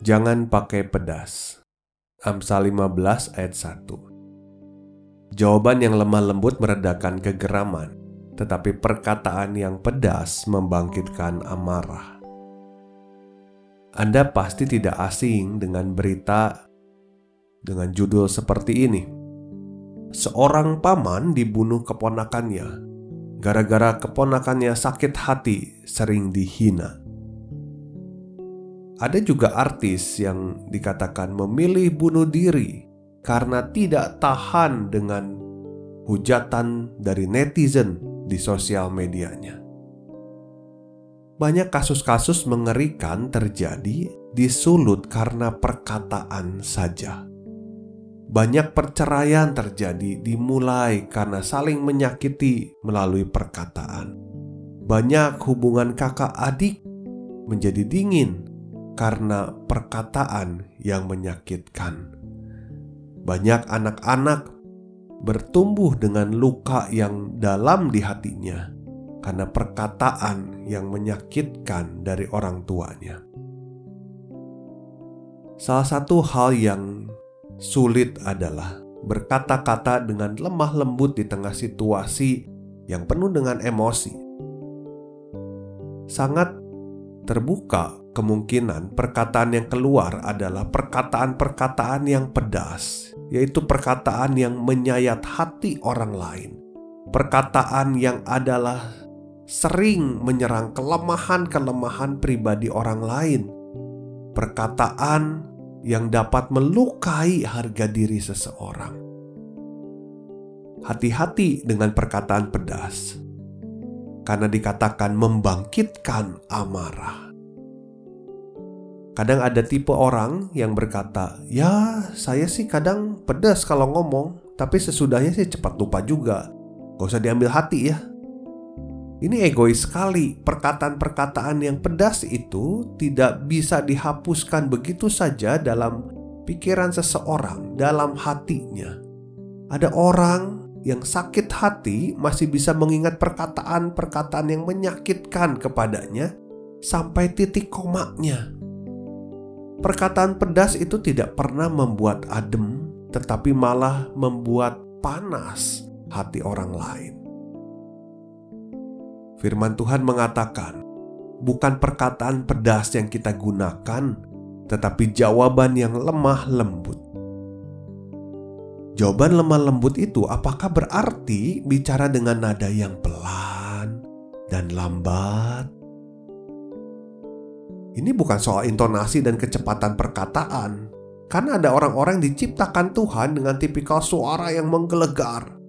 Jangan pakai pedas. Amsal 15 ayat 1. Jawaban yang lemah lembut meredakan kegeraman, tetapi perkataan yang pedas membangkitkan amarah. Anda pasti tidak asing dengan berita dengan judul seperti ini. Seorang paman dibunuh keponakannya gara-gara keponakannya sakit hati sering dihina. Ada juga artis yang dikatakan memilih bunuh diri karena tidak tahan dengan hujatan dari netizen di sosial medianya banyak kasus-kasus mengerikan terjadi di sulut karena perkataan saja. Banyak perceraian terjadi dimulai karena saling menyakiti melalui perkataan. Banyak hubungan kakak adik menjadi dingin karena perkataan yang menyakitkan. Banyak anak-anak bertumbuh dengan luka yang dalam di hatinya karena perkataan yang menyakitkan dari orang tuanya. Salah satu hal yang sulit adalah berkata-kata dengan lemah lembut di tengah situasi yang penuh dengan emosi. Sangat terbuka kemungkinan perkataan yang keluar adalah perkataan-perkataan yang pedas, yaitu perkataan yang menyayat hati orang lain, perkataan yang adalah sering menyerang kelemahan-kelemahan pribadi orang lain, perkataan yang dapat melukai harga diri seseorang. Hati-hati dengan perkataan pedas, karena dikatakan membangkitkan amarah. Kadang ada tipe orang yang berkata, "Ya, saya sih kadang pedas kalau ngomong, tapi sesudahnya sih cepat lupa juga. Gak usah diambil hati ya." Ini egois sekali. Perkataan-perkataan yang pedas itu tidak bisa dihapuskan begitu saja dalam pikiran seseorang, dalam hatinya. Ada orang yang sakit hati masih bisa mengingat perkataan-perkataan yang menyakitkan kepadanya sampai titik komaknya. Perkataan pedas itu tidak pernah membuat adem, tetapi malah membuat panas hati orang lain. Firman Tuhan mengatakan, bukan perkataan pedas yang kita gunakan, tetapi jawaban yang lemah lembut. Jawaban lemah lembut itu apakah berarti bicara dengan nada yang pelan dan lambat? Ini bukan soal intonasi dan kecepatan perkataan, karena ada orang-orang yang diciptakan Tuhan dengan tipikal suara yang menggelegar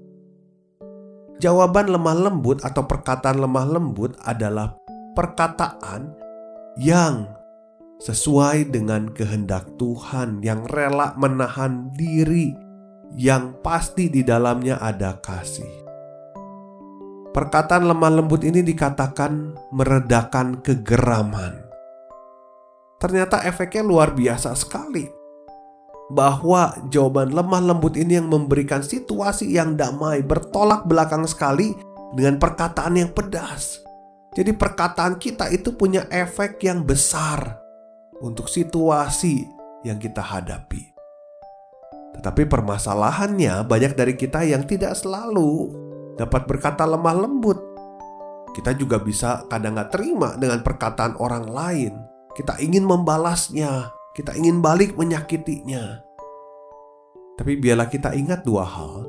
Jawaban lemah lembut atau perkataan lemah lembut adalah perkataan yang sesuai dengan kehendak Tuhan, yang rela menahan diri, yang pasti di dalamnya ada kasih. Perkataan lemah lembut ini dikatakan meredakan kegeraman. Ternyata efeknya luar biasa sekali bahwa jawaban lemah lembut ini yang memberikan situasi yang damai bertolak belakang sekali dengan perkataan yang pedas. Jadi perkataan kita itu punya efek yang besar untuk situasi yang kita hadapi. Tetapi permasalahannya banyak dari kita yang tidak selalu dapat berkata lemah lembut. Kita juga bisa kadang gak terima dengan perkataan orang lain. Kita ingin membalasnya, kita ingin balik menyakitinya. Tapi biarlah kita ingat dua hal.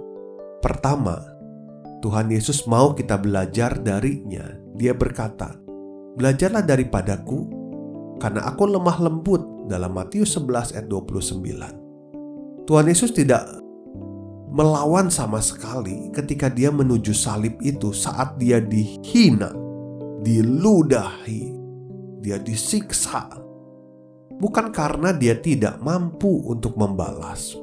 Pertama, Tuhan Yesus mau kita belajar darinya. Dia berkata, "Belajarlah daripadaku, karena aku lemah lembut." Dalam Matius 11 ayat 29. Tuhan Yesus tidak melawan sama sekali ketika dia menuju salib itu saat dia dihina, diludahi, dia disiksa, bukan karena dia tidak mampu untuk membalas,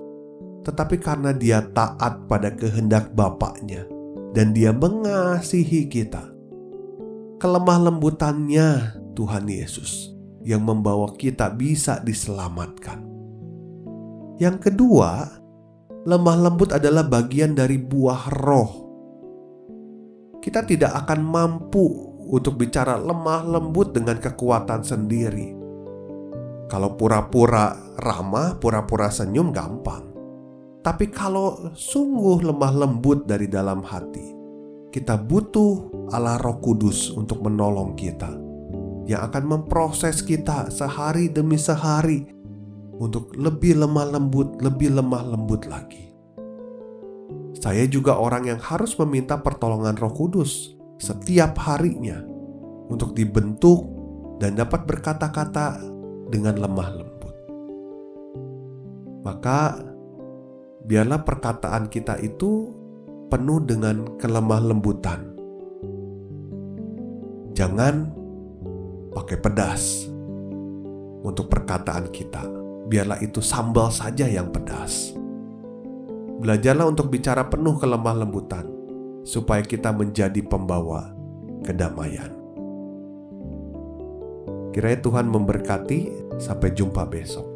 tetapi karena dia taat pada kehendak Bapaknya dan dia mengasihi kita. Kelemah lembutannya Tuhan Yesus yang membawa kita bisa diselamatkan. Yang kedua, lemah lembut adalah bagian dari buah roh. Kita tidak akan mampu untuk bicara lemah lembut dengan kekuatan sendiri. Kalau pura-pura ramah, pura-pura senyum gampang. Tapi kalau sungguh lemah lembut dari dalam hati, kita butuh Allah Roh Kudus untuk menolong kita yang akan memproses kita sehari demi sehari untuk lebih lemah lembut, lebih lemah lembut lagi. Saya juga orang yang harus meminta pertolongan Roh Kudus setiap harinya untuk dibentuk dan dapat berkata-kata dengan lemah lembut. Maka biarlah perkataan kita itu penuh dengan kelemah lembutan. Jangan pakai pedas untuk perkataan kita. Biarlah itu sambal saja yang pedas. Belajarlah untuk bicara penuh kelemah lembutan supaya kita menjadi pembawa kedamaian. Kiranya Tuhan memberkati. Sampai jumpa besok.